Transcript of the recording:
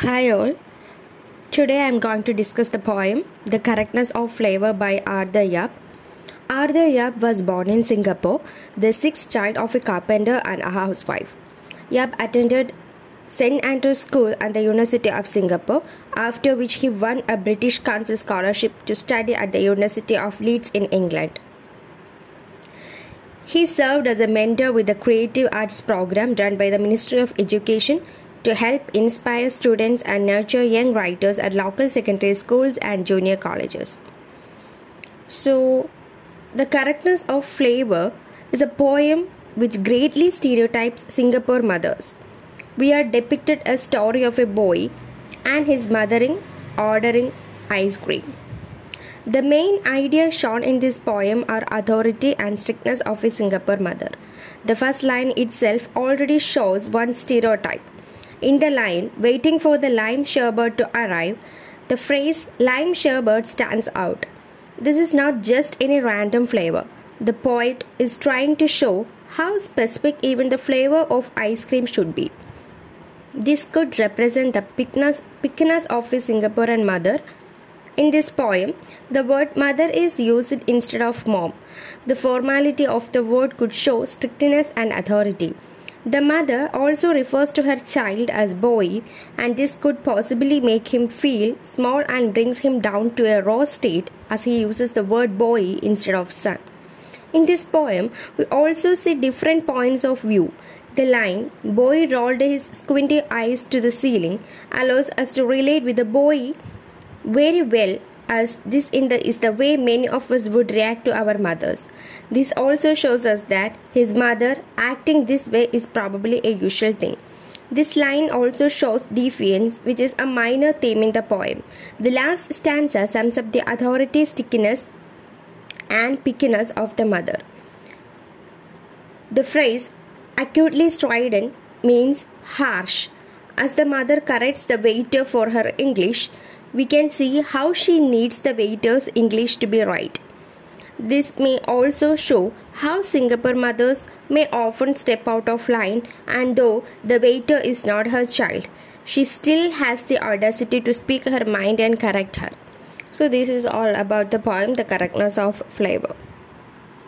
Hi all. Today I am going to discuss the poem The Correctness of Flavor by Arthur Yap. Arthur Yap was born in Singapore, the sixth child of a carpenter and a housewife. Yap attended St. Andrew's School and the University of Singapore, after which he won a British Council scholarship to study at the University of Leeds in England. He served as a mentor with the Creative Arts program run by the Ministry of Education to help inspire students and nurture young writers at local secondary schools and junior colleges. So, The Correctness of Flavor is a poem which greatly stereotypes Singapore mothers. We are depicted a story of a boy and his mothering ordering ice cream. The main ideas shown in this poem are authority and strictness of a Singapore mother. The first line itself already shows one stereotype in the line, waiting for the lime sherbet to arrive, the phrase lime sherbet stands out. This is not just any random flavor. The poet is trying to show how specific even the flavor of ice cream should be. This could represent the pickness, pickness of a Singaporean mother. In this poem, the word mother is used instead of mom. The formality of the word could show strictness and authority. The mother also refers to her child as boy, and this could possibly make him feel small and brings him down to a raw state as he uses the word boy instead of son. In this poem, we also see different points of view. The line, boy rolled his squinty eyes to the ceiling, allows us to relate with the boy very well as this in the, is the way many of us would react to our mothers. This also shows us that his mother acting this way is probably a usual thing. This line also shows defiance, which is a minor theme in the poem. The last stanza sums up the authority stickiness and pickiness of the mother. The phrase acutely strident means harsh. As the mother corrects the waiter for her English, we can see how she needs the waiter's English to be right. This may also show how Singapore mothers may often step out of line, and though the waiter is not her child, she still has the audacity to speak her mind and correct her. So, this is all about the poem The Correctness of Flavor.